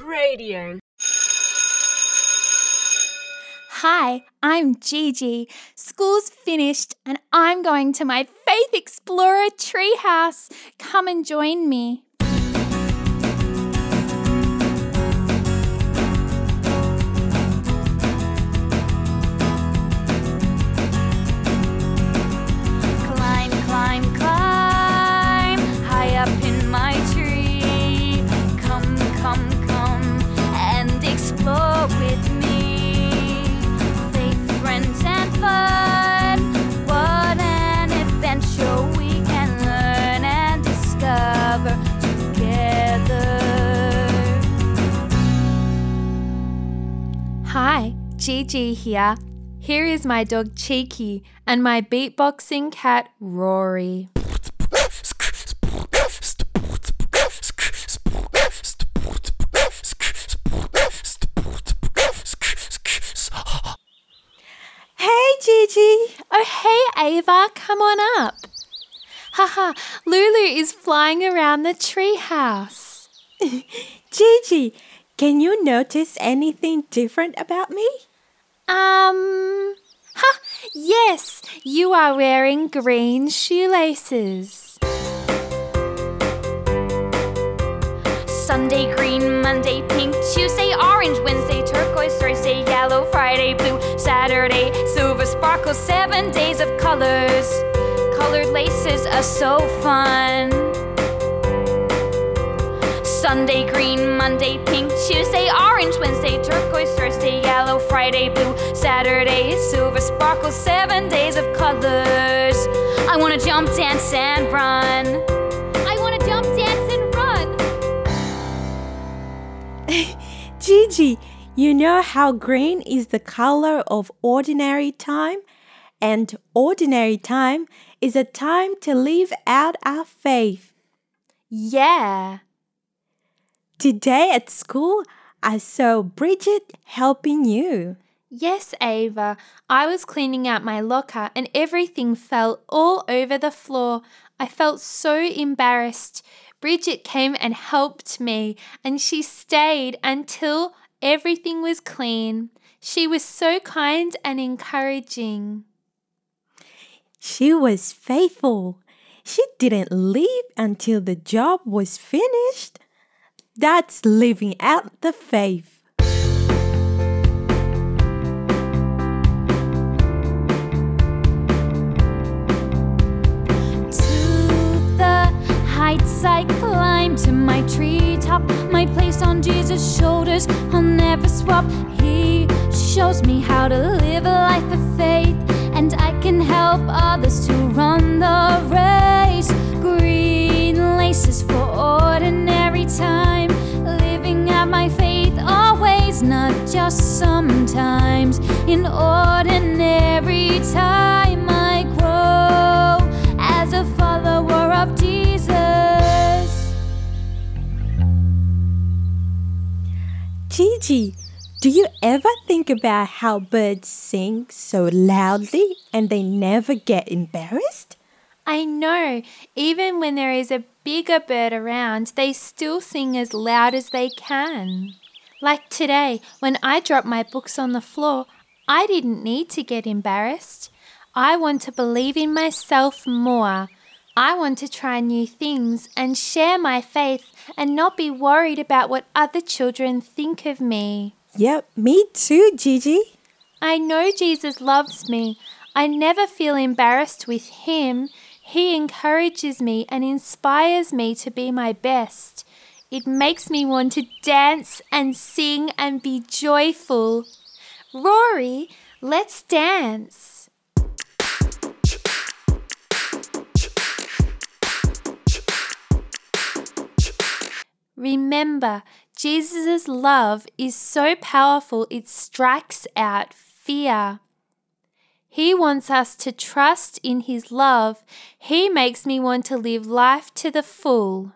Radio. Hi, I'm Gigi. School's finished and I'm going to my Faith Explorer treehouse. Come and join me. Gigi here. Here is my dog Cheeky and my beatboxing cat Rory. Hey, Gigi. Oh, hey, Ava, come on up. Haha, Lulu is flying around the treehouse. Gigi, can you notice anything different about me? Um, ha, yes, you are wearing green shoelaces. Sunday green, Monday pink, Tuesday orange, Wednesday turquoise, Thursday yellow, Friday blue, Saturday silver sparkle, seven days of colors. Colored laces are so fun. Sunday green, Monday pink, Tuesday orange, Wednesday turquoise, Thursday yellow, Friday blue, Saturday silver sparkle, seven days of colors. I wanna jump, dance, and run. I wanna jump, dance, and run. Gigi, you know how green is the color of ordinary time? And ordinary time is a time to live out our faith. Yeah. Today at school, I saw Bridget helping you. Yes, Ava. I was cleaning out my locker and everything fell all over the floor. I felt so embarrassed. Bridget came and helped me, and she stayed until everything was clean. She was so kind and encouraging. She was faithful. She didn't leave until the job was finished. That's living out the faith. To the heights I climb to my treetop, my place on Jesus' shoulders. I'll never swap. He shows me how to live a life of faith, and I can help others to run the race. Green laces for ordinary time, just sometimes. In ordinary time, I grow as a follower of Jesus. Gigi, do you ever think about how birds sing so loudly and they never get embarrassed? I know, even when there is a bigger bird around, they still sing as loud as they can. Like today, when I dropped my books on the floor, I didn't need to get embarrassed. I want to believe in myself more. I want to try new things and share my faith and not be worried about what other children think of me. Yep, me too, Gigi. I know Jesus loves me. I never feel embarrassed with Him. He encourages me and inspires me to be my best. It makes me want to dance and sing and be joyful. Rory, let's dance. Remember, Jesus' love is so powerful it strikes out fear. He wants us to trust in His love. He makes me want to live life to the full.